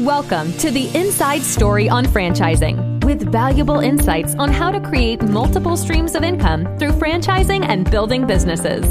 Welcome to the Inside Story on Franchising with valuable insights on how to create multiple streams of income through franchising and building businesses.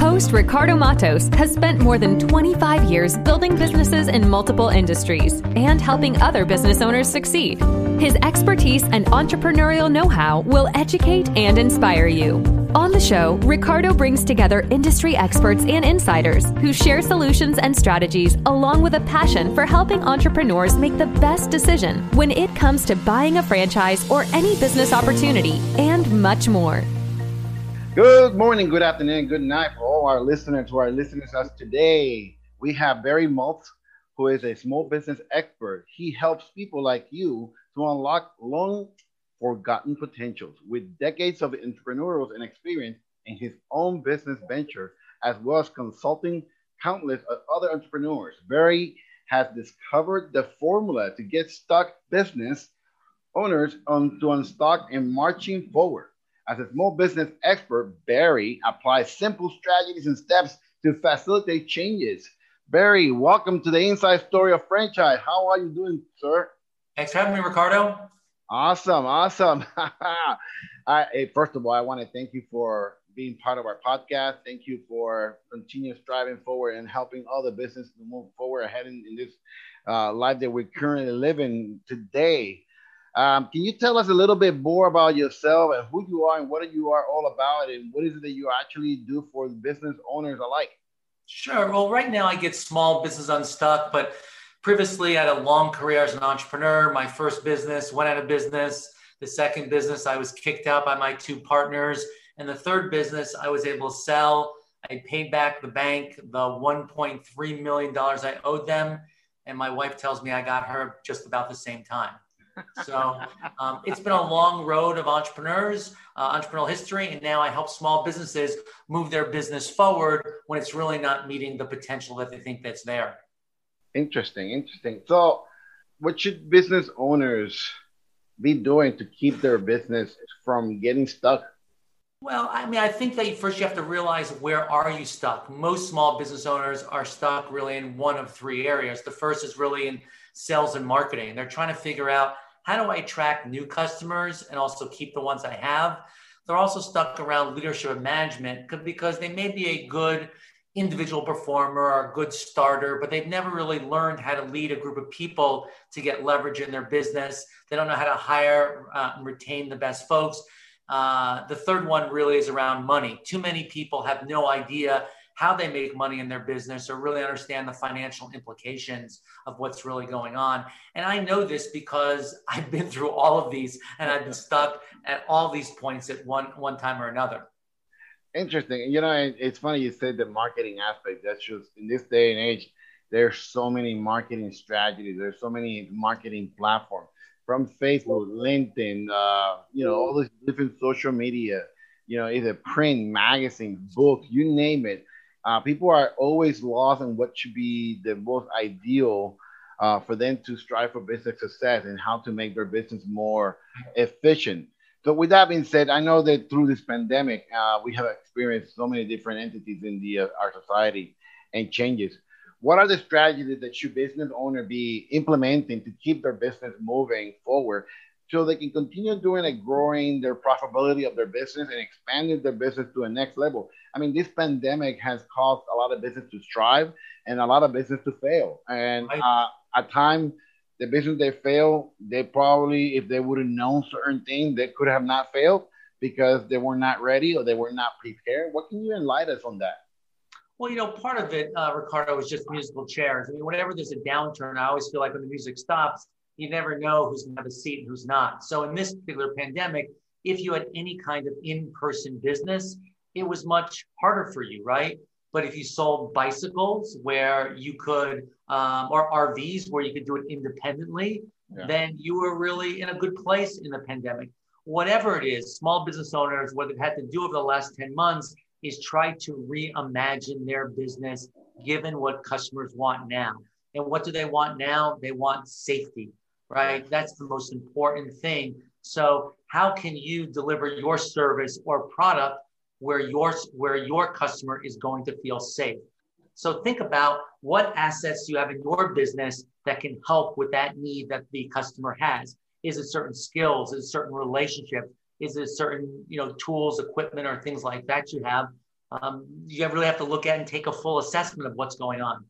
Host Ricardo Matos has spent more than 25 years building businesses in multiple industries and helping other business owners succeed. His expertise and entrepreneurial know how will educate and inspire you. On the show, Ricardo brings together industry experts and insiders who share solutions and strategies along with a passion for helping entrepreneurs make the best decision when it comes to buying a franchise or any business opportunity and much more. Good morning, good afternoon, good night for all our listeners who are listening to us today. We have Barry Moltz, who is a small business expert. He helps people like you to unlock long forgotten potentials. With decades of entrepreneurial and experience in his own business venture, as well as consulting countless other entrepreneurs, Barry has discovered the formula to get stuck business owners on to unstuck and marching forward. As a small business expert, Barry applies simple strategies and steps to facilitate changes. Barry, welcome to the inside story of franchise. How are you doing, sir? Thanks for having me, Ricardo. Awesome, awesome. I, first of all, I want to thank you for being part of our podcast. Thank you for continuous striving forward and helping all the business to move forward ahead in, in this uh, life that we're currently living today. Um, can you tell us a little bit more about yourself and who you are and what you are all about and what is it that you actually do for business owners alike? Sure. Well, right now I get small business unstuck, but previously I had a long career as an entrepreneur. My first business went out of business. The second business, I was kicked out by my two partners. And the third business, I was able to sell. I paid back the bank the $1.3 million I owed them. And my wife tells me I got her just about the same time. So um, it's been a long road of entrepreneurs, uh, entrepreneurial history, and now I help small businesses move their business forward when it's really not meeting the potential that they think that's there. Interesting, interesting. So, what should business owners be doing to keep their business from getting stuck? Well, I mean, I think that first you have to realize where are you stuck. Most small business owners are stuck really in one of three areas. The first is really in sales and marketing. They're trying to figure out how do I attract new customers and also keep the ones I have. They're also stuck around leadership and management because they may be a good individual performer or a good starter, but they've never really learned how to lead a group of people to get leverage in their business. They don't know how to hire uh, and retain the best folks. Uh, the third one really is around money. Too many people have no idea how they make money in their business or really understand the financial implications of what's really going on. And I know this because I've been through all of these and I've been stuck at all these points at one one time or another. Interesting. You know, it's funny you said the marketing aspect. That's just in this day and age, there's so many marketing strategies. There's so many marketing platforms from Facebook, LinkedIn, uh, you know, all these different social media, you know, either print, magazine, book, you name it. Uh, people are always lost on what should be the most ideal uh, for them to strive for business success and how to make their business more efficient. So with that being said, I know that through this pandemic, uh, we have experienced so many different entities in the uh, our society and changes. What are the strategies that should business owner be implementing to keep their business moving forward so they can continue doing and growing their profitability of their business and expanding their business to a next level? I mean, this pandemic has caused a lot of business to strive and a lot of business to fail. And uh, at times, the business they failed, they probably, if they would have known certain things, they could have not failed because they were not ready or they were not prepared. What can you enlighten us on that? Well, you know, part of it, uh, Ricardo, is just musical chairs. I mean, whenever there's a downturn, I always feel like when the music stops, you never know who's going to have a seat and who's not. So in this particular pandemic, if you had any kind of in-person business, it was much harder for you, right? But if you sold bicycles where you could, um, or RVs where you could do it independently, yeah. then you were really in a good place in the pandemic. Whatever it is, small business owners, what they've had to do over the last 10 months is try to reimagine their business given what customers want now. And what do they want now? They want safety, right? That's the most important thing. So, how can you deliver your service or product where your where your customer is going to feel safe. So think about what assets you have in your business that can help with that need that the customer has. Is it certain skills? Is it certain relationships? Is it certain you know tools, equipment, or things like that you have? Um, you really have to look at and take a full assessment of what's going on.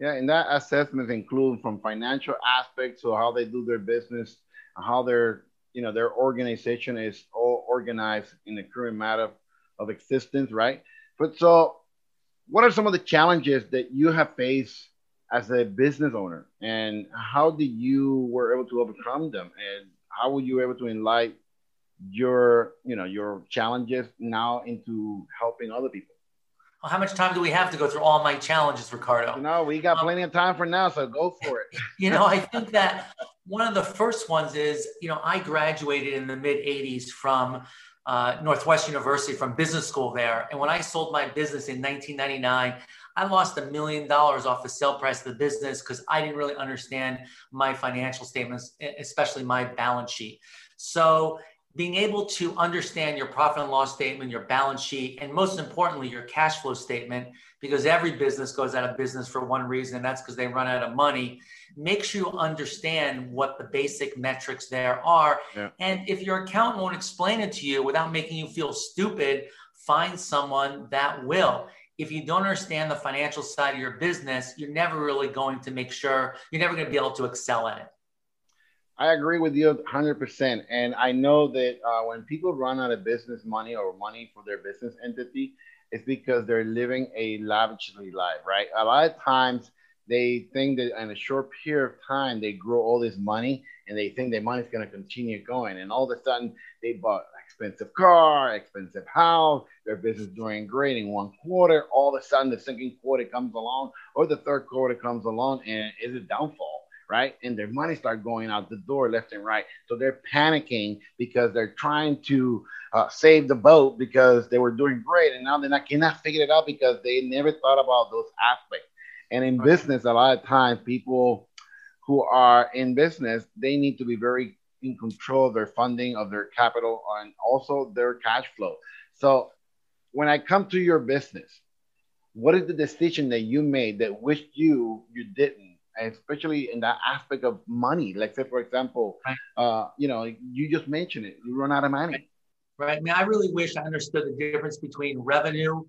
Yeah, and that assessment includes from financial aspects, so how they do their business, how their you know their organization is all organized in the current matter of existence, right? But so, what are some of the challenges that you have faced as a business owner, and how did you were able to overcome them, and how were you able to enlighten your you know your challenges now into helping other people? Well, how much time do we have to go through all my challenges, Ricardo? No, we got um, plenty of time for now, so go for it. you know, I think that one of the first ones is, you know, I graduated in the mid 80s from uh, Northwestern University from business school there. And when I sold my business in 1999, I lost a million dollars off the sale price of the business because I didn't really understand my financial statements, especially my balance sheet. So being able to understand your profit and loss statement, your balance sheet, and most importantly, your cash flow statement, because every business goes out of business for one reason, and that's because they run out of money, makes you understand what the basic metrics there are. Yeah. And if your accountant won't explain it to you without making you feel stupid, find someone that will. If you don't understand the financial side of your business, you're never really going to make sure, you're never going to be able to excel at it. I agree with you 100%. And I know that uh, when people run out of business money or money for their business entity, it's because they're living a lavishly life, right? A lot of times they think that in a short period of time, they grow all this money and they think their money's going to continue going. And all of a sudden, they bought expensive car, expensive house, their business doing great in one quarter. All of a sudden, the second quarter comes along or the third quarter comes along and it's a downfall right? And their money start going out the door left and right. So they're panicking because they're trying to uh, save the boat because they were doing great, and now they not cannot figure it out because they never thought about those aspects. And in business, a lot of times people who are in business they need to be very in control of their funding, of their capital, and also their cash flow. So when I come to your business, what is the decision that you made that wished you you didn't? especially in that aspect of money. Like say, for example, right. uh, you know, you just mentioned it, you run out of money. Right. I mean, I really wish I understood the difference between revenue,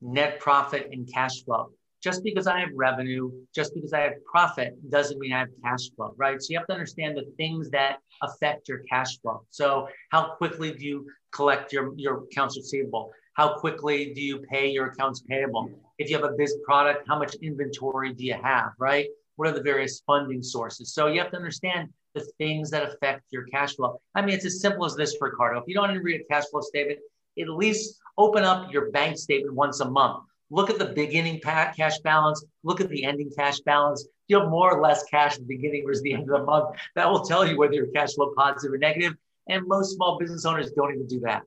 net profit, and cash flow. Just because I have revenue, just because I have profit, doesn't mean I have cash flow, right? So you have to understand the things that affect your cash flow. So how quickly do you collect your, your accounts receivable? How quickly do you pay your accounts payable? If you have a biz product, how much inventory do you have, right? what are the various funding sources? So you have to understand the things that affect your cash flow. I mean, it's as simple as this, Ricardo. If you don't read a cash flow statement, at least open up your bank statement once a month. Look at the beginning cash balance. Look at the ending cash balance. Do you have more or less cash at the beginning versus the end of the month. That will tell you whether your cash flow is positive or negative. And most small business owners don't even do that.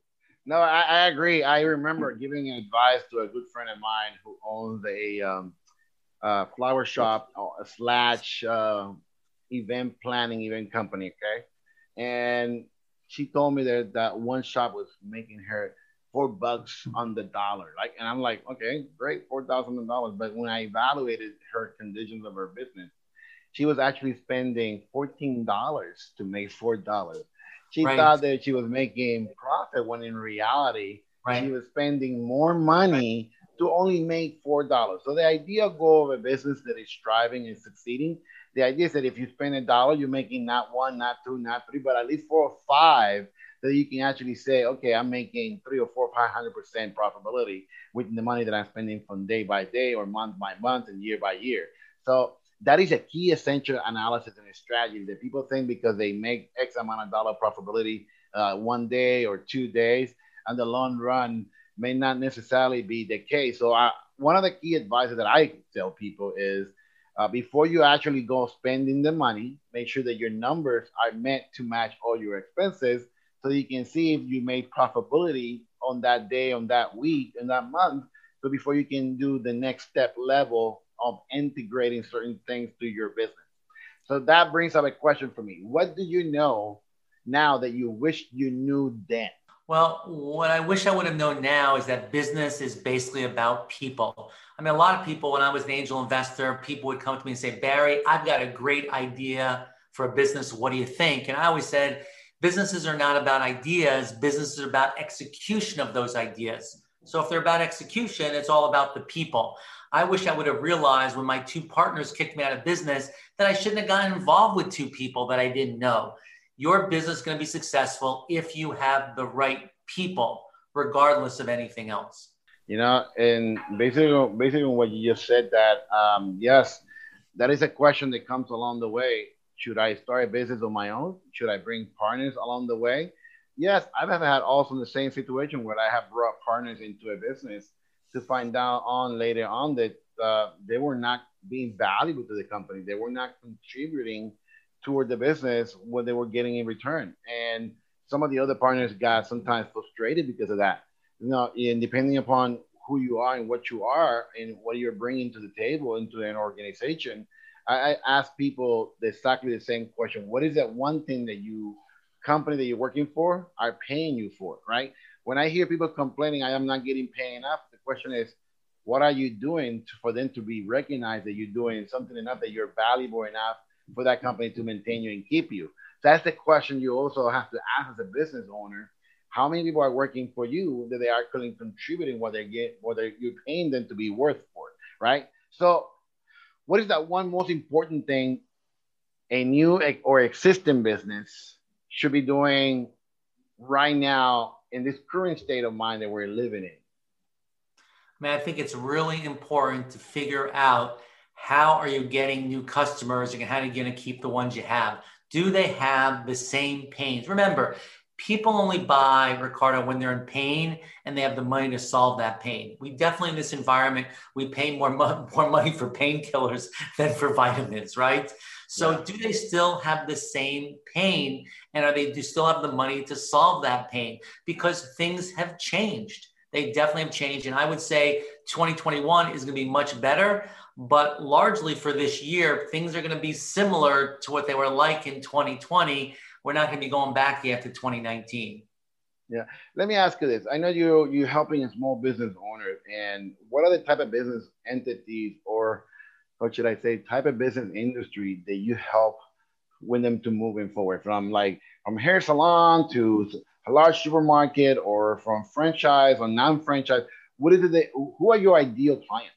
No, I, I agree. I remember giving advice to a good friend of mine who owns a um, uh, flower shop uh, slash uh, event planning event company. Okay, and she told me that that one shop was making her four bucks on the dollar. Like, and I'm like, okay, great, four thousand dollars. But when I evaluated her conditions of her business, she was actually spending fourteen dollars to make four dollars. She right. thought that she was making profit when in reality right. she was spending more money to only make four dollars. So the idea goal of a business that is striving and succeeding, the idea is that if you spend a dollar, you're making not one, not two, not three, but at least four or five that you can actually say, okay, I'm making three or four, five hundred percent profitability with the money that I'm spending from day by day or month by month and year by year. So that is a key essential analysis and strategy that people think because they make X amount of dollar profitability uh, one day or two days, and the long run may not necessarily be the case. So, I, one of the key advices that I tell people is uh, before you actually go spending the money, make sure that your numbers are meant to match all your expenses so you can see if you made profitability on that day, on that week, in that month. So, before you can do the next step level of integrating certain things to your business. So, that brings up a question for me. What do you know now that you wish you knew then? Well, what I wish I would have known now is that business is basically about people. I mean, a lot of people, when I was an angel investor, people would come to me and say, Barry, I've got a great idea for a business. What do you think? And I always said, businesses are not about ideas, businesses are about execution of those ideas. So if they're about execution, it's all about the people. I wish I would have realized when my two partners kicked me out of business that I shouldn't have gotten involved with two people that I didn't know your business is going to be successful if you have the right people, regardless of anything else. You know, and basically, basically what you just said that, um, yes, that is a question that comes along the way. Should I start a business on my own? Should I bring partners along the way? Yes, I've had also the same situation where I have brought partners into a business to find out on later on that uh, they were not being valuable to the company. They were not contributing toward the business what they were getting in return. And some of the other partners got sometimes frustrated because of that. You know, and depending upon who you are and what you are and what you're bringing to the table into an organization, I, I ask people exactly the same question. What is that one thing that you company that you're working for are paying you for, right? When I hear people complaining, I am not getting paid enough, the question is, what are you doing to, for them to be recognized that you're doing something enough that you're valuable enough for that company to maintain you and keep you. That's the question you also have to ask as a business owner. How many people are working for you that they are contributing what they get, what you're paying them to be worth for, right? So, what is that one most important thing a new or existing business should be doing right now in this current state of mind that we're living in? I mean, I think it's really important to figure out how are you getting new customers and how are you going to keep the ones you have? Do they have the same pains? Remember, people only buy Ricardo when they're in pain and they have the money to solve that pain. We definitely in this environment we pay more mo- more money for painkillers than for vitamins, right? So yeah. do they still have the same pain and are they do still have the money to solve that pain because things have changed. They definitely have changed and I would say 2021 is going to be much better. But largely for this year, things are going to be similar to what they were like in 2020. We're not going to be going back yet to 2019. Yeah. Let me ask you this. I know you you're helping a small business owners, and what are the type of business entities or what should I say, type of business industry that you help with them to moving forward from like from hair salon to a large supermarket or from franchise or non-franchise? What is it that who are your ideal clients?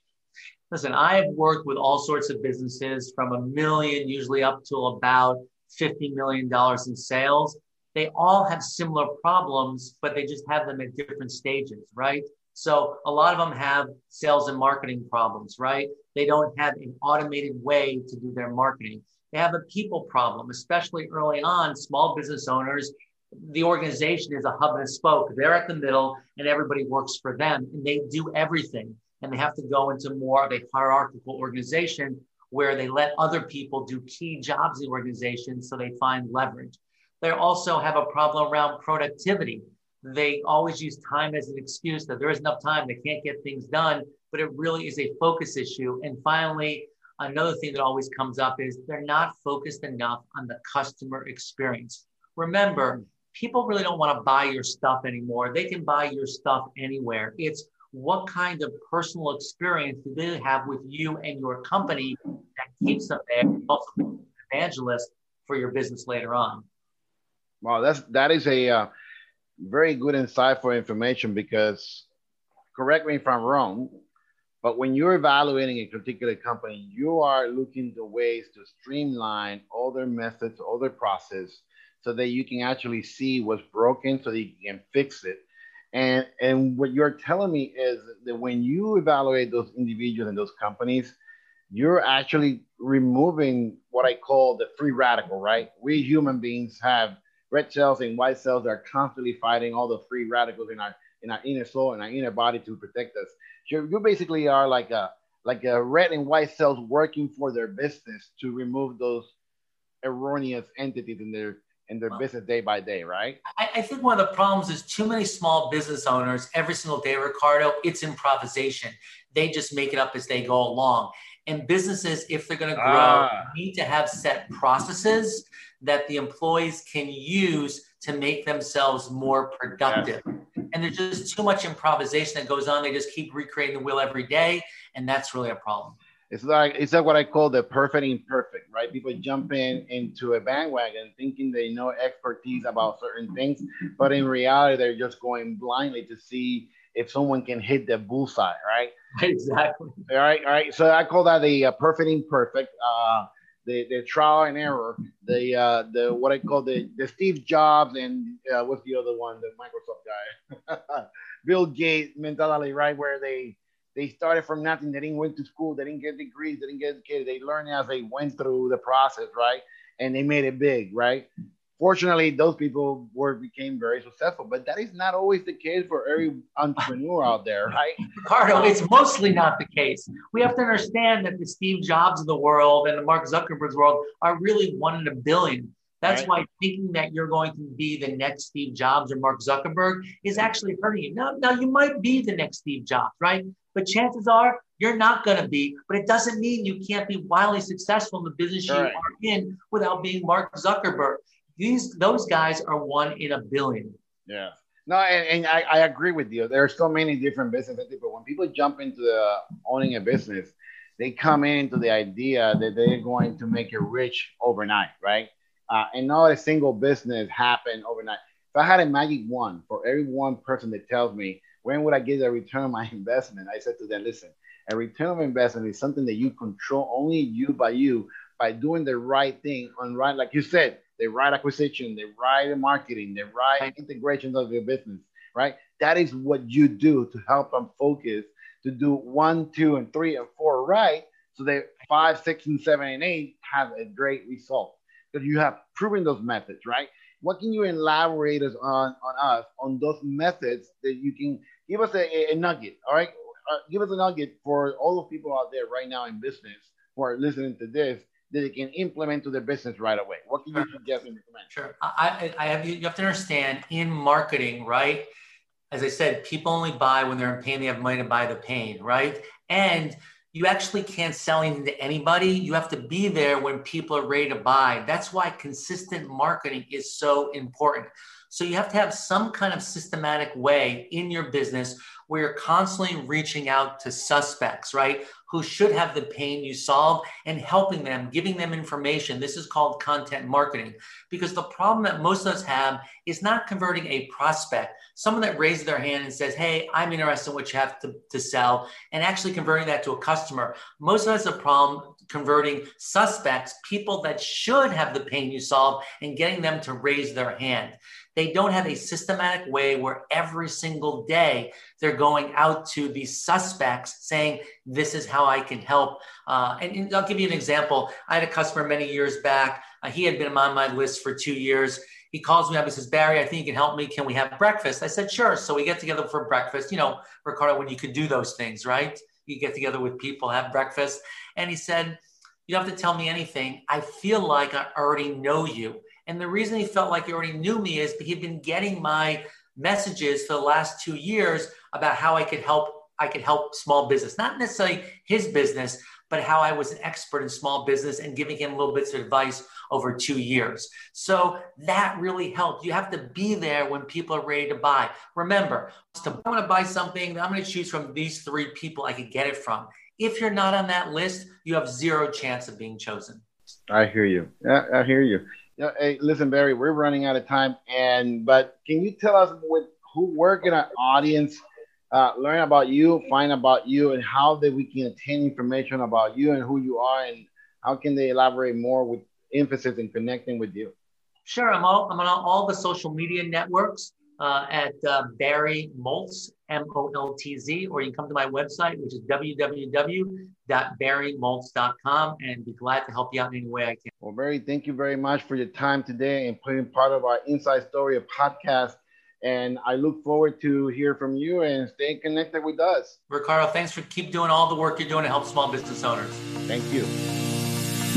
Listen, I've worked with all sorts of businesses from a million, usually up to about $50 million in sales. They all have similar problems, but they just have them at different stages, right? So a lot of them have sales and marketing problems, right? They don't have an automated way to do their marketing. They have a people problem, especially early on. Small business owners, the organization is a hub and a spoke. They're at the middle and everybody works for them and they do everything and they have to go into more of a hierarchical organization where they let other people do key jobs in the organization so they find leverage. They also have a problem around productivity. They always use time as an excuse that there is enough time, they can't get things done, but it really is a focus issue. And finally, another thing that always comes up is they're not focused enough on the customer experience. Remember, people really don't want to buy your stuff anymore. They can buy your stuff anywhere. It's what kind of personal experience do they have with you and your company that keeps them there, also evangelist for your business later on. Wow, that's that is a uh, very good insightful information because correct me if I'm wrong, but when you're evaluating a particular company, you are looking to ways to streamline all their methods, all their process, so that you can actually see what's broken, so that you can fix it, and and what you're telling me is that when you evaluate those individuals and those companies, you're actually removing what I call the free radical, right? We human beings have red cells and white cells that are constantly fighting all the free radicals in our in our inner soul and our inner body to protect us. You, you basically are like a like a red and white cells working for their business to remove those erroneous entities in their in their business day by day, right? I, I, think one of the problems is too many small business owners every single day, Ricardo, it's improvisation. They just make it up as they go along. And businesses, if they're going to grow, ah. need to have set processes that the employees can use to make themselves more productive. And there's just too much improvisation that goes on. They just keep recreating the wheel every day. And that's really a problem. It's like it's like what I call the perfect imperfect, right? People jump in into a bandwagon thinking they know expertise about certain things, but in reality, they're just going blindly to see if someone can hit the bullseye, right? Exactly. All right, all right. So I call that the uh, perfect imperfect. Uh, the, the trial and error, the uh, the what I call the the Steve Jobs and uh, what's the other one, the Microsoft guy, Bill Gates mentality, right? Where they they started from nothing, they didn't went to school, they didn't get degrees, they didn't get educated, they learned as they went through the process, right? And they made it big, right? fortunately, those people were became very successful. But that is not always the case for every entrepreneur out there, right? Ricardo, it's mostly not the case. We have to understand that the Steve Jobs of the world and the Mark Zuckerberg's world are really one in a billion. That's right. why thinking that you're going to be the next Steve Jobs or Mark Zuckerberg is actually hurting you. Now, now you might be the next Steve Jobs, right? But chances are you're not going to be. But it doesn't mean you can't be wildly successful in the business right. you are in without being Mark Zuckerberg. These those guys are one in a billion. Yeah. No, and, and I, I, agree with you. There are so many different businesses, but when people jump into the, owning a business, they come into the idea that they're going to make it rich overnight, right? Uh, and not a single business happen overnight. If I had a magic wand for every one person that tells me when would I get a return on my investment, I said to them, listen, a return of investment is something that you control only you by you by doing the right thing on right, like you said, the right acquisition, the right marketing, the right integrations of your business, right? That is what you do to help them focus to do one, two, and three and four right, so that five, six, and seven and eight have a great result because you have proven those methods, right? What can you elaborate us on on us on those methods that you can give us a, a nugget? All right, uh, give us a nugget for all the people out there right now in business who are listening to this that they can implement to their business right away? What can you suggest and recommend? Sure. I, I have you, you have to understand in marketing, right? As I said, people only buy when they're in pain, they have money to buy the pain, right? And you actually can't sell anything to anybody. You have to be there when people are ready to buy. That's why consistent marketing is so important. So you have to have some kind of systematic way in your business where you're constantly reaching out to suspects, right? Who should have the pain you solve and helping them, giving them information. This is called content marketing because the problem that most of us have is not converting a prospect, someone that raises their hand and says, Hey, I'm interested in what you have to, to sell, and actually converting that to a customer. Most of us have a problem converting suspects, people that should have the pain you solve, and getting them to raise their hand. They don't have a systematic way where every single day they're going out to these suspects saying, This is how I can help. Uh, and, and, I'll give you an example. I had a customer many years back. Uh, he had been on my list for two years. He calls me up and says, Barry, I think you can help me. Can we have breakfast? I said, Sure. So we get together for breakfast. You know, Ricardo, when you could do those things, right? You get together with people, have breakfast. And he said, You don't have to tell me anything. I feel like I already know you. And the reason he felt like he already knew me is he'd been getting my messages for the last two years about how I could help I could help small business, not necessarily his business, but how I was an expert in small business and giving him little bits of advice over two years. So that really helped. You have to be there when people are ready to buy. Remember, I want to buy something, I'm going to choose from these three people I could get it from. If you're not on that list, you have zero chance of being chosen. I hear you. I hear you. Yeah, hey, listen, Barry, we're running out of time, and but can you tell us with who work in our audience, uh, learn about you, find about you, and how that we can obtain information about you and who you are, and how can they elaborate more with emphasis in connecting with you? Sure, I'm all I'm on all the social media networks uh, at uh, Barry Moltz, M O L T Z, or you can come to my website, which is www.barrymoltz.com, and be glad to help you out in any way I can. Well, Barry, thank you very much for your time today and putting part of our Inside Story podcast. And I look forward to hear from you and stay connected with us. Ricardo, thanks for keep doing all the work you're doing to help small business owners. Thank you.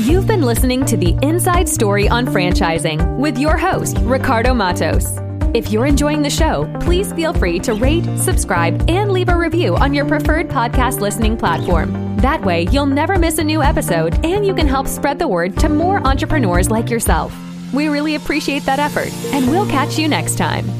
You've been listening to the Inside Story on Franchising with your host, Ricardo Matos. If you're enjoying the show, please feel free to rate, subscribe, and leave a review on your preferred podcast listening platform. That way, you'll never miss a new episode and you can help spread the word to more entrepreneurs like yourself. We really appreciate that effort, and we'll catch you next time.